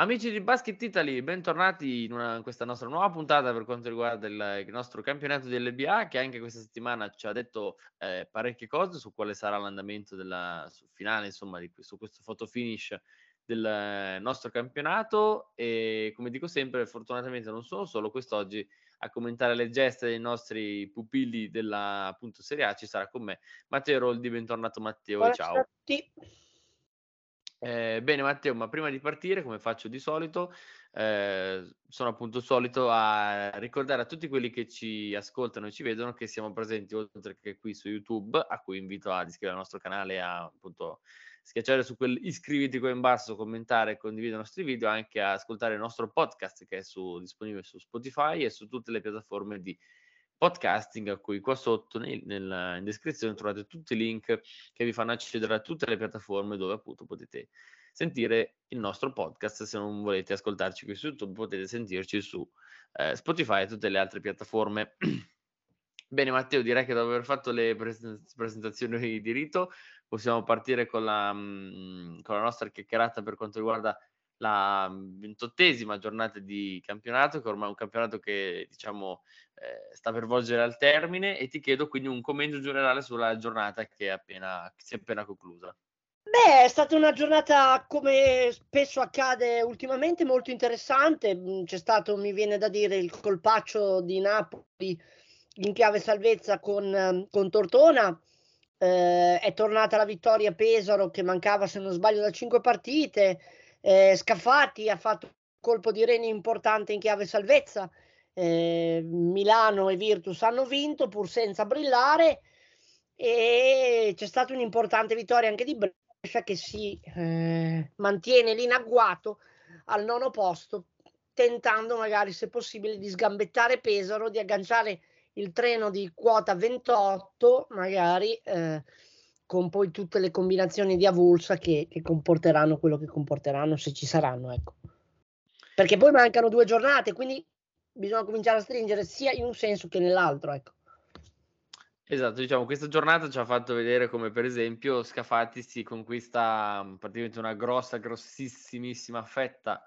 Amici di Basket Italy, bentornati in, una, in, questa nostra nuova puntata per quanto riguarda il, il nostro campionato di LBA che anche questa settimana ci ha detto eh, parecchie cose su quale sarà l'andamento della, finale, insomma, di, su questo photo finish del nostro campionato e come dico sempre, fortunatamente non sono solo quest'oggi a commentare le geste dei nostri pupilli della appunto Serie A, ci sarà con me Matteo Roldi, bentornato Matteo Buona ciao. A tutti. Eh, bene Matteo, ma prima di partire, come faccio di solito, eh, sono appunto solito a ricordare a tutti quelli che ci ascoltano e ci vedono che siamo presenti oltre che qui su YouTube, a cui invito ad iscrivervi al nostro canale a appunto schiacciare su quel iscriviti qua in basso, commentare e condividere i nostri video, anche a ascoltare il nostro podcast che è su, disponibile su Spotify e su tutte le piattaforme di podcasting a cui qua sotto nel, nel, in descrizione trovate tutti i link che vi fanno accedere a tutte le piattaforme dove appunto potete sentire il nostro podcast. Se non volete ascoltarci qui su YouTube potete sentirci su eh, Spotify e tutte le altre piattaforme. Bene Matteo direi che dopo aver fatto le presentazioni di rito possiamo partire con la, mh, con la nostra chiacchierata per quanto riguarda la ventottesima giornata di campionato, che ormai è un campionato che diciamo eh, sta per volgere al termine e ti chiedo quindi un commento generale sulla giornata che, appena, che si è appena conclusa. Beh, è stata una giornata, come spesso accade ultimamente, molto interessante. Mm, c'è stato, mi viene da dire, il colpaccio di Napoli in chiave salvezza con, con Tortona. Eh, è tornata la vittoria Pesaro che mancava, se non sbaglio, da cinque partite eh, Scafati ha fatto un colpo di reni importante in chiave salvezza. Eh, Milano e Virtus hanno vinto pur senza brillare e c'è stata un'importante vittoria anche di Brescia che si eh, mantiene lì in agguato al nono posto tentando magari se possibile di sgambettare Pesaro, di agganciare il treno di quota 28 magari eh, con poi tutte le combinazioni di avulsa che, che, comporteranno quello che comporteranno se ci saranno, ecco. Perché poi mancano due giornate, quindi bisogna cominciare a stringere sia in un senso che nell'altro, ecco. Esatto, diciamo, questa giornata ci ha fatto vedere come per esempio Scafati si conquista praticamente una grossa, grossissimissima fetta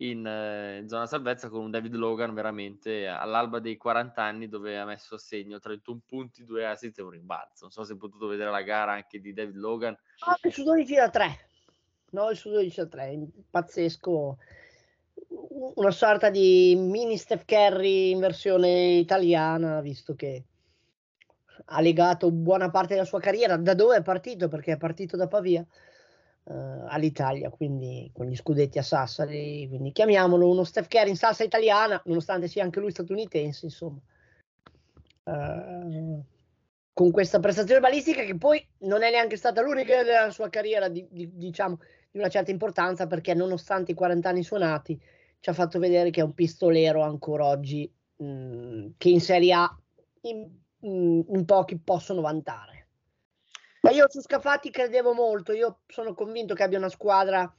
in, eh, in, zona salvezza con un David Logan veramente all'alba dei 40 anni dove ha messo a segno 31 punti, 2 assist e un rimbalzo. Non so se hai potuto vedere la gara anche di David Logan. No, il su 12 da 3. No, il su 12 da 3, pazzesco. Una sorta di mini Steph Curry in versione italiana, visto che ha legato buona parte della sua carriera. Da dove è partito? Perché è partito da Pavia uh, all'Italia, quindi con gli scudetti a Sassari, quindi chiamiamolo uno Steph Curry in salsa italiana, nonostante sia anche lui statunitense, insomma. Uh, con questa prestazione balistica che poi non è neanche stata l'unica della sua carriera di, di, diciamo di una certa importanza perché nonostante i 40 anni suonati ci ha fatto vedere che è un pistolero ancora oggi mh, mm, che in Serie A in, mm, in pochi possono vantare. Ma io su Scafati credevo molto, io sono convinto che abbia una squadra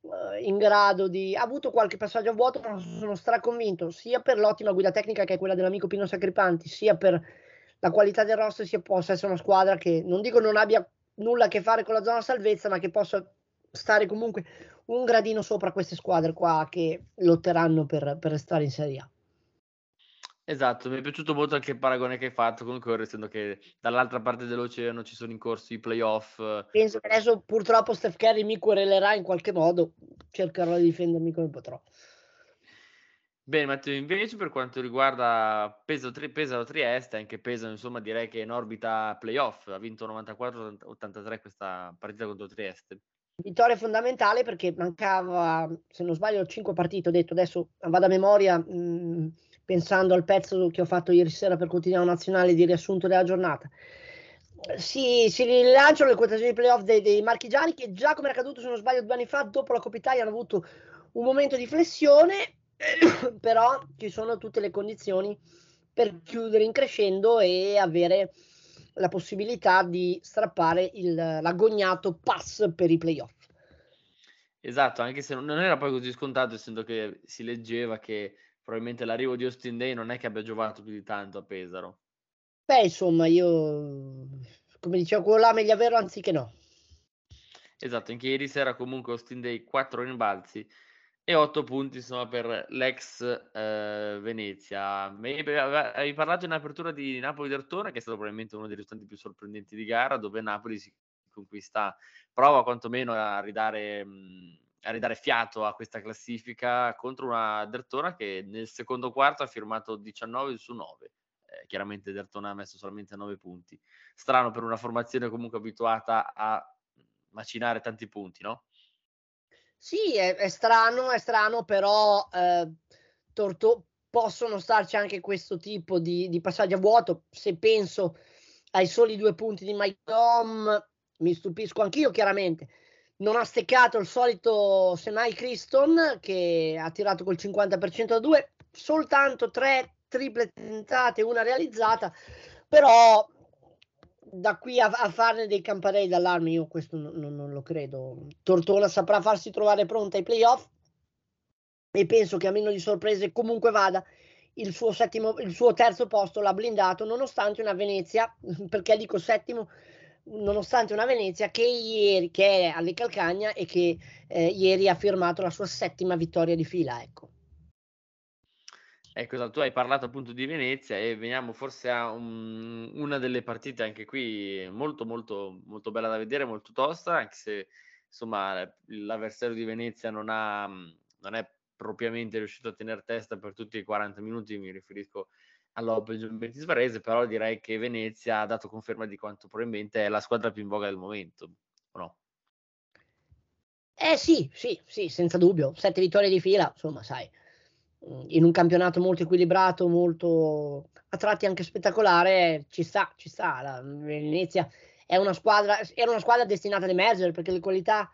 uh, in grado di... Ha avuto qualche passaggio a vuoto, ma sono straconvinto, sia per l'ottima guida tecnica che è quella dell'amico Pino Sacripanti, sia per la qualità del roster, sia possa essere una squadra che non dico non abbia nulla a che fare con la zona salvezza, ma che possa stare comunque un gradino sopra queste squadre qua che lotteranno per, per restare in Serie A. Esatto, mi è piaciuto molto anche il paragone che hai fatto comunque, essendo che dall'altra parte dell'oceano ci sono in corso i playoff. Penso che adesso purtroppo Steph Curry mi querelerà in qualche modo, cercherò di difendermi come potrò. Bene, Matteo, invece per quanto riguarda Pesaro, Pesaro Trieste, anche Pesaro insomma direi che è in orbita playoff, ha vinto 94-83 questa partita contro Trieste. Vittoria fondamentale perché mancava, se non sbaglio, 5 partite, ho detto adesso vado a memoria, mh, mm, pensando al pezzo che ho fatto ieri sera per Quotidiano Nazionale di riassunto della giornata. Si, si rilanciano le quotazioni di playoff dei, dei marchigiani che già come era accaduto se non sbaglio due anni fa dopo la Coppa Italia hanno avuto un momento di flessione però ci sono tutte le condizioni per chiudere in crescendo e avere la possibilità di strappare il, l'agognato pass per i playoff. Esatto, anche se non era poi così scontato, essendo che si leggeva che probabilmente l'arrivo di Austin Day non è che abbia giovato più di tanto a Pesaro. Beh, insomma, io come dicevo, quello là meglio averlo anziché no. Esatto, anche ieri sera comunque Austin Day 4 rimbalzi, e 8 punti insomma, per l'ex eh, Venezia. Avevi parlato in apertura di Napoli-Dertona, che è stato probabilmente uno dei risultati più sorprendenti di gara, dove Napoli si conquista, prova quantomeno a ridare, mh, a ridare fiato a questa classifica contro una Dertona che nel secondo quarto ha firmato 19 su 9. Eh, chiaramente Dertona ha messo solamente 9 punti. Strano per una formazione comunque abituata a macinare tanti punti, no? Sì, è, è strano, è strano, però eh, Torto, possono starci anche questo tipo di, di passaggi a vuoto. Se penso ai soli due punti di Mike Dom, mi stupisco anch'io chiaramente. Non ha steccato il solito Senai Criston che ha tirato col 50% da due, soltanto tre triple tentate, una realizzata, però da qui a, a farne dei campanelli d'allarme io questo non, non, lo credo. Tortona saprà farsi trovare pronta ai playoff? E penso che a meno di sorprese comunque vada il suo, settimo, il suo terzo posto l'ha blindato nonostante una Venezia, perché dico settimo, nonostante una Venezia che ieri che è alle Calcagna e che eh, ieri ha firmato la sua settima vittoria di fila, ecco. Ecco, tu hai parlato appunto di Venezia e veniamo forse a un, una delle partite anche qui molto molto molto bella da vedere, molto tosta, anche se insomma l'avversario di Venezia non, ha, non è propriamente riuscito a tenere testa per tutti i 40 minuti, mi riferisco all'Open Juventus Varese, però direi che Venezia ha dato conferma di quanto probabilmente è la squadra più in voga del momento, o no? Eh sì, sì, sì, senza dubbio, sette vittorie di fila, insomma, sai, in un campionato molto equilibrato, molto a tratti anche spettacolare, ci sta, ci sta. La Venezia è una squadra, era una squadra destinata ad emergere perché le qualità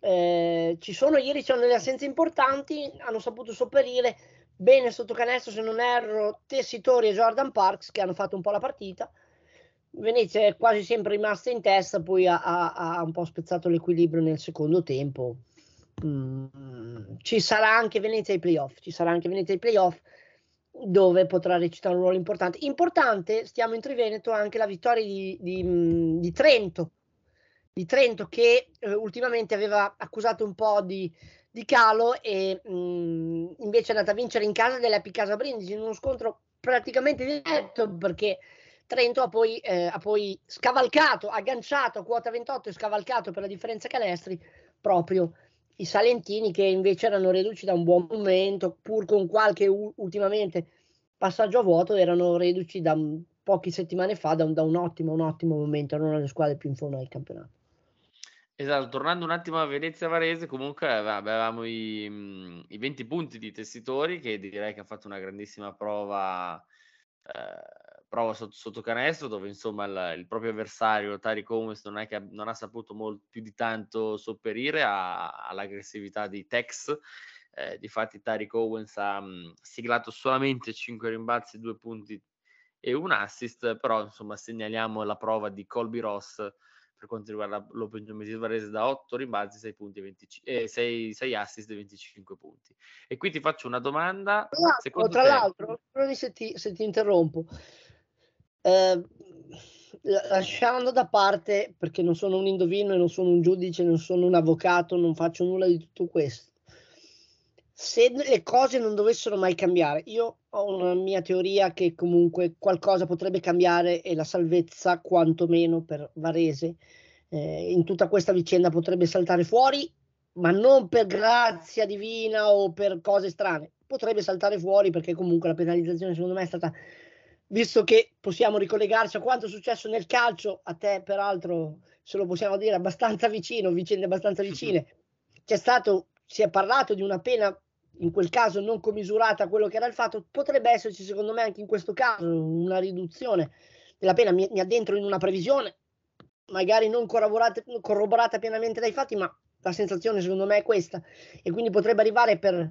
eh, ci sono. Ieri c'erano delle assenze importanti, hanno saputo sopperire bene sotto canestro, se non erro, Tessitori e Jordan Parks che hanno fatto un po' la partita. Venezia è quasi sempre rimasta in testa, poi ha, ha, ha un po' spezzato l'equilibrio nel secondo tempo Mm, ci sarà anche Venezia ai playoff, ci sarà anche Venezia ai playoff dove potrà recitare un ruolo importante. Importante, stiamo in Triveneto, anche la vittoria di, di, mm, di Trento, di Trento che eh, ultimamente aveva accusato un po' di, di calo e mh, mm, invece è andata a vincere in casa della Picasa Brindisi in uno scontro praticamente diretto perché Trento ha poi, eh, ha poi scavalcato, agganciato a quota 28 e scavalcato per la differenza canestri proprio i Salentini che invece erano reduci da un buon momento, pur con qualche u- ultimamente passaggio a vuoto, erano reduci da m- poche settimane fa da un, da un, ottimo, un ottimo momento, erano le squadre più in fondo al campionato. Esatto, tornando un attimo a Venezia Varese, comunque avevamo i, i 20 punti di Tessitori che direi che ha fatto una grandissima prova eh, prova sotto, sotto canestro dove insomma il, il proprio avversario Tariq Owens non, che, non ha saputo molto, più di tanto sopperire a, all'aggressività di Tex. Eh, difatti Tariq Owens ha mh, siglato solamente 5 rimbalzi 2 punti e un assist però insomma segnaliamo la prova di Colby Ross per quanto riguarda l'Open Geometry Varese da 8 rimbalzi 6 punti e 25, eh, 6, 6 assist e 25 punti e qui ti faccio una domanda tra, tra te... l'altro se ti, se ti interrompo eh, lasciando da parte, perché non sono un indovino e non sono un giudice, non sono un avvocato, non faccio nulla di tutto questo. Se le cose non dovessero mai cambiare, io ho una mia teoria che comunque qualcosa potrebbe cambiare e la salvezza, quantomeno per Varese, eh, in tutta questa vicenda potrebbe saltare fuori, ma non per grazia divina o per cose strane. Potrebbe saltare fuori perché comunque la penalizzazione secondo me è stata visto che possiamo ricollegarci a quanto è successo nel calcio, a te peraltro se lo possiamo dire abbastanza vicino, vicende abbastanza vicine, c'è stato, si è parlato di una pena in quel caso non commisurata a quello che era il fatto, potrebbe esserci secondo me anche in questo caso una riduzione della pena, mi, mi addentro in una previsione, magari non corroborata, corroborata pienamente dai fatti, ma la sensazione secondo me è questa. E quindi potrebbe arrivare per,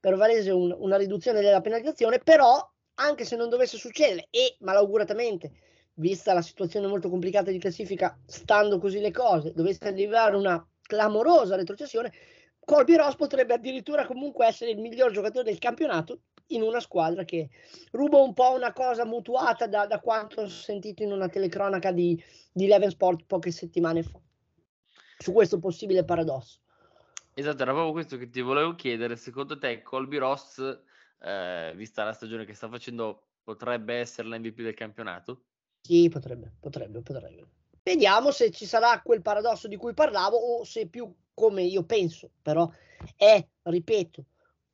per Varese un, una riduzione della penalizzazione, però anche se non dovesse succedere e malauguratamente, vista la situazione molto complicata di classifica, stando così le cose, dovesse arrivare una clamorosa retrocessione, Colby Ross potrebbe addirittura comunque essere il miglior giocatore del campionato in una squadra che ruba un po' una cosa mutuata da, da quanto ho sentito in una telecronaca di, di Eleven Sport poche settimane fa su questo possibile paradosso. Esatto, era proprio questo che ti volevo chiedere. Secondo te Colby Ross, eh, vista la stagione che sta facendo, potrebbe essere l'MVP del campionato? Sì, potrebbe, potrebbe, potrebbe. Vediamo se ci sarà quel paradosso di cui parlavo o se più come io penso, però è, ripeto,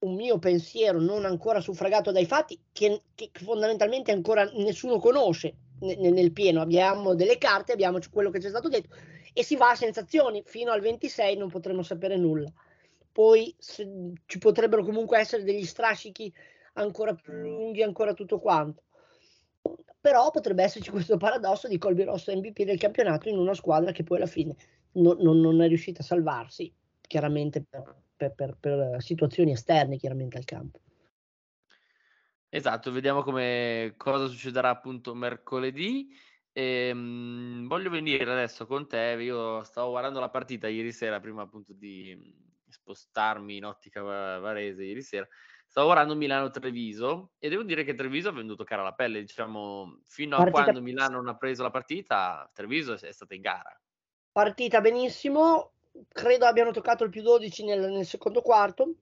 un mio pensiero non ancora suffragato dai fatti che, che fondamentalmente ancora nessuno conosce nel, nel pieno. Abbiamo delle carte, abbiamo quello che ci è stato detto e si va a sensazioni. Fino al 26 non potremo sapere nulla. Poi se, ci potrebbero comunque essere degli strascichi ancora più lunghi, ancora tutto quanto. Però potrebbe esserci questo paradosso di Colby Rosso MVP del campionato in una squadra che poi alla fine non, non, è riuscita a salvarsi, chiaramente per, per, per, per situazioni esterne chiaramente al campo. Esatto, vediamo come, cosa succederà appunto mercoledì. E, mh, voglio venire adesso con te. Io stavo guardando la partita ieri sera, prima appunto di spostarmi in ottica varese ieri sera. Stavo guardando Milano-Treviso e devo dire che Treviso ha venduto cara la pelle. Diciamo, fino a partita... quando Milano non ha preso la partita, Treviso è stata in gara. Partita benissimo, credo abbiano toccato il più 12 nel, nel secondo quarto.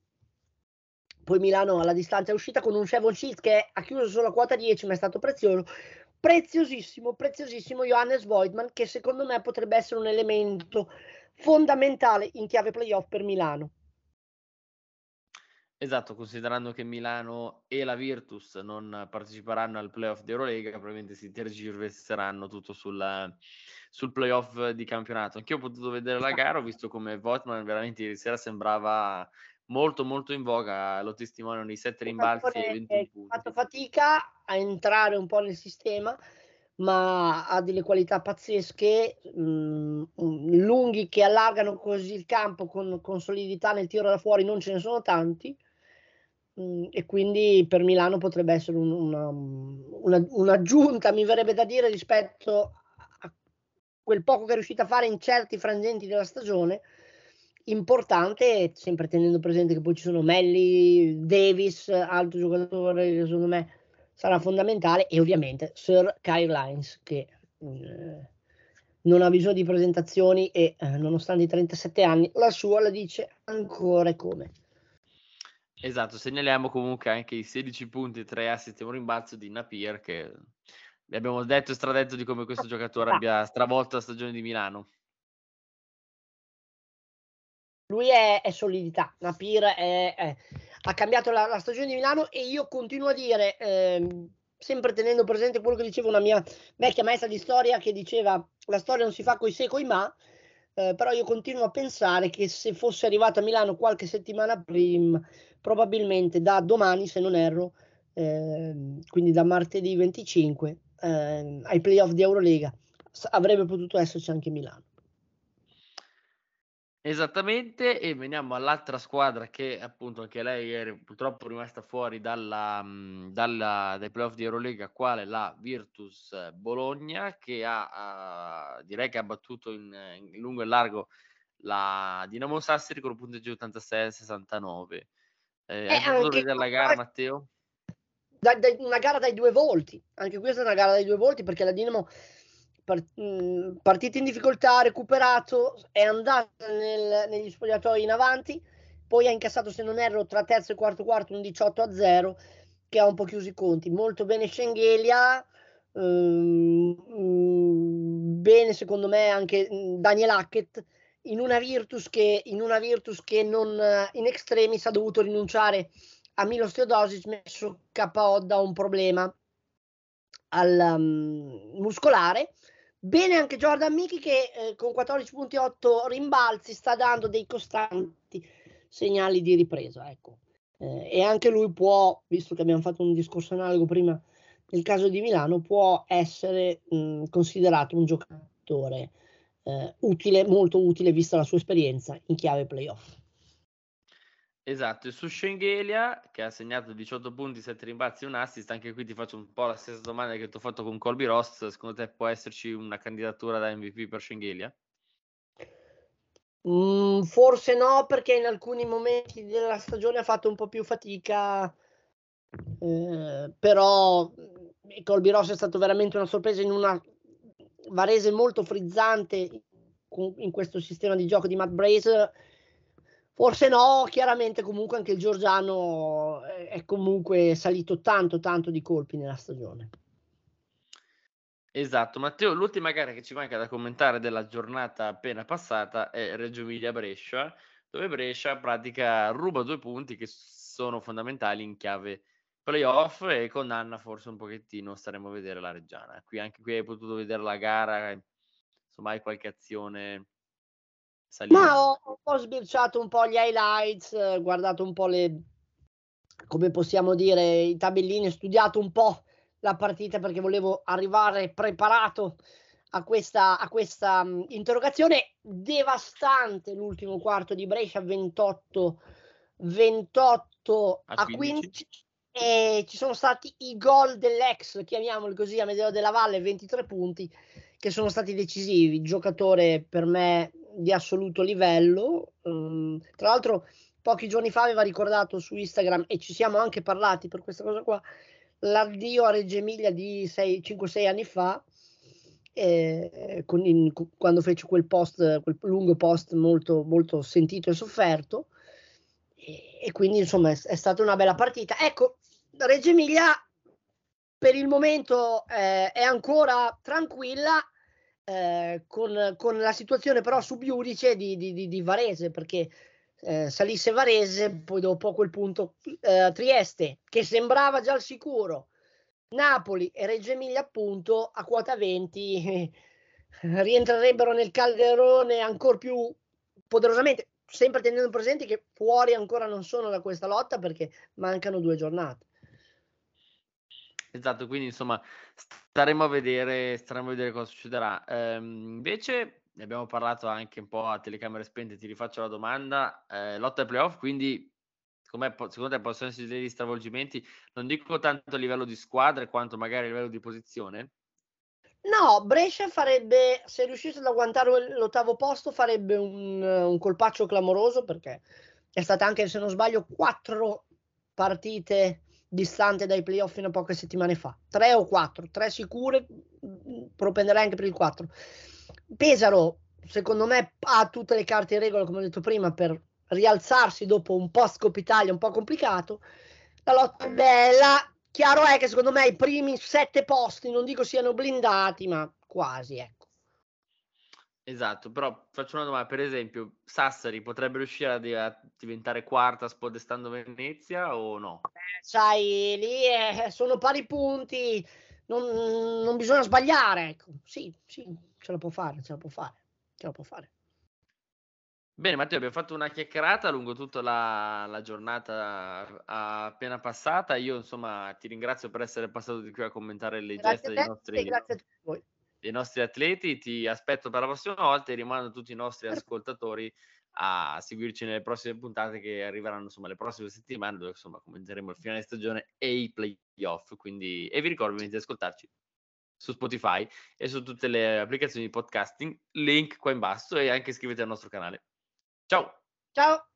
Poi Milano alla distanza è uscita con un Chevron Shield che ha chiuso solo a quota 10, ma è stato prezioso. Preziosissimo, preziosissimo Johannes Voigtman, che secondo me potrebbe essere un elemento fondamentale in chiave playoff per Milano. Esatto, considerando che Milano e la Virtus non parteciperanno al playoff di Eurolega, probabilmente si tergiverseranno tutto sul, sul playoff di campionato. Anch'io ho potuto vedere la gara, ho visto come Votman veramente ieri sera sembrava molto molto in voga, lo testimoniano i sette rimbalzi e 21 punti. Ha fatto fatica a entrare un po' nel sistema, ma ha delle qualità pazzesche, mh, mm, lunghi che allargano così il campo con, con solidità nel tiro da fuori non ce ne sono tanti Mm, e quindi per Milano potrebbe essere un, una, una, un'aggiunta, mi verrebbe da dire, rispetto a quel poco che è riuscita a fare in certi frangenti della stagione, importante, sempre tenendo presente che poi ci sono Melli, Davis, altro giocatore che secondo me sarà fondamentale, e ovviamente Sir Kyle Lines che eh, non ha bisogno di presentazioni e eh, nonostante i 37 anni la sua la dice ancora come. Esatto, segnaliamo comunque anche i 16 punti, 3 assist e un rimbalzo di Napier che vi abbiamo detto e stradetto di come questo giocatore abbia stravolto la stagione di Milano. Lui è, è solidità, Napier è, è, ha cambiato la, la, stagione di Milano e io continuo a dire, eh, sempre tenendo presente quello che diceva una mia vecchia maestra di storia che diceva la storia non si fa coi se coi ma, eh, però io continuo a pensare che se fosse arrivato a Milano qualche settimana prima, probabilmente da domani, se non erro, eh, quindi da martedì 25, eh, ai playoff di Eurolega, avrebbe potuto esserci anche Milano. Esattamente, e veniamo all'altra squadra che appunto anche lei è purtroppo rimasta fuori dalla, dalla, dai playoff di Eurolega, quale la Virtus Bologna, che ha, ha direi che ha battuto in, in, lungo e largo la Dinamo Sassari con un punteggio 86-69. Eh, eh, hai potuto vedere la gara, Matteo? Da, da, una gara dai due volti, anche questa è una gara dai due volti perché la Dinamo partita in difficoltà, ha recuperato, è andata nel, negli spogliatoi in avanti, poi ha incassato, se non erro, tra terzo e quarto quarto un 18 a 0 che ha un po' chiuso i conti. Molto bene Schengelia, ehm, bene secondo me anche mm, Daniel Hackett in una Virtus che, in, una Virtus che non in extremis ha dovuto rinunciare a Milos Teodosic messo KO da un problema al um, muscolare Bene anche Jordan Mickey che eh, con 14.8 rimbalzi sta dando dei costanti segnali di ripresa. Ecco. Eh, e anche lui può, visto che abbiamo fatto un discorso analogo prima nel caso di Milano, può essere mh, considerato un giocatore eh, utile, molto utile vista la sua esperienza in chiave playoff. Esatto, e su Schengelia che ha segnato 18 punti, 7 rimbalzi e un assist, anche qui ti faccio un po' la stessa domanda che ti ho fatto con Colby Ross, secondo te può esserci una candidatura da MVP per Schengelia? Mm, forse no, perché in alcuni momenti della stagione ha fatto un po' più fatica, eh, però mm, Colby Ross è stato veramente una sorpresa in una Varese molto frizzante in questo sistema di gioco di Matt Brace Forse no, chiaramente comunque anche il Giorgiano è comunque salito tanto tanto di colpi nella stagione. Esatto, Matteo, l'ultima gara che ci manca da commentare della giornata appena passata è Reggio Emilia Brescia, dove Brescia pratica ruba due punti che sono fondamentali in chiave playoff e con Anna forse un pochettino staremo a vedere la Reggiana. Qui anche qui hai potuto vedere la gara, insomma hai qualche azione salire. Ma ho, ho sbirciato un po' gli highlights, guardato un po' le, come possiamo dire, i tabellini, studiato un po' la partita perché volevo arrivare preparato a questa, a questa um, interrogazione devastante l'ultimo quarto di Brescia 28 28 a, a 15. 15 e ci sono stati i gol dell'ex chiamiamoli così a Medeo della Valle 23 punti che sono stati decisivi giocatore per me di assoluto livello. Um, tra l'altro, pochi giorni fa aveva ricordato su Instagram e ci siamo anche parlati per questa cosa qua. L'addio a Reggio Emilia di 5-6 anni fa, eh, in, quando fece quel post, quel lungo post molto, molto sentito e sofferto. E, e quindi, insomma, è, è, stata una bella partita. Ecco, Reggio Emilia per il momento eh, è ancora tranquilla eh, con, con, la situazione però subiudice di, di, di, di Varese, perché eh, salisse Varese, poi dopo a quel punto eh, Trieste, che sembrava già al sicuro, Napoli e Reggio Emilia appunto a quota 20 rientrerebbero nel calderone ancora più poderosamente, sempre tenendo presente che fuori ancora non sono da questa lotta perché mancano due giornate. Esatto, quindi insomma staremo a vedere, staremo a vedere cosa succederà. Ehm, invece ne abbiamo parlato anche un po' a telecamere spente, ti rifaccio la domanda, eh, lotta ai playoff, quindi secondo te possono essere degli stravolgimenti, non dico tanto a livello di squadre quanto magari a livello di posizione? No, Brescia farebbe, se riuscisse ad agguantare l'ottavo posto, farebbe un, un colpaccio clamoroso perché è stata anche, se non sbaglio, quattro partite distante dai playoff fino a poche settimane fa. Tre o quattro, tre sicure, propenderei anche per il 4. Pesaro, secondo me, ha tutte le carte in regola, come ho detto prima, per rialzarsi dopo un post Coppa Italia un po' complicato. La lotta è bella. Chiaro è che secondo me i primi sette posti, non dico siano blindati, ma quasi, ecco. Esatto, però faccio una domanda, per esempio, Sassari potrebbe riuscire a, a diventare quarta spodestando Venezia o no? Eh, sai, lì è, sono pari punti, non, non, bisogna sbagliare, ecco. Sì, sì, ce la può fare, ce la può fare, ce la può fare. Bene Matteo, abbiamo fatto una chiacchierata lungo tutta la, la giornata appena passata, io insomma ti ringrazio per essere passato di qui a commentare le grazie gesta dei nostri... Grazie a voi dei nostri atleti. Ti aspetto per la prossima volta e rimando tutti i nostri ascoltatori a seguirci nelle prossime puntate che arriveranno insomma le prossime settimane dove insomma commenteremo il finale stagione e i playoff. Quindi e vi ricordo di ascoltarci su Spotify e su tutte le applicazioni di podcasting. Link qua in basso e anche iscrivetevi al nostro canale. Ciao! Ciao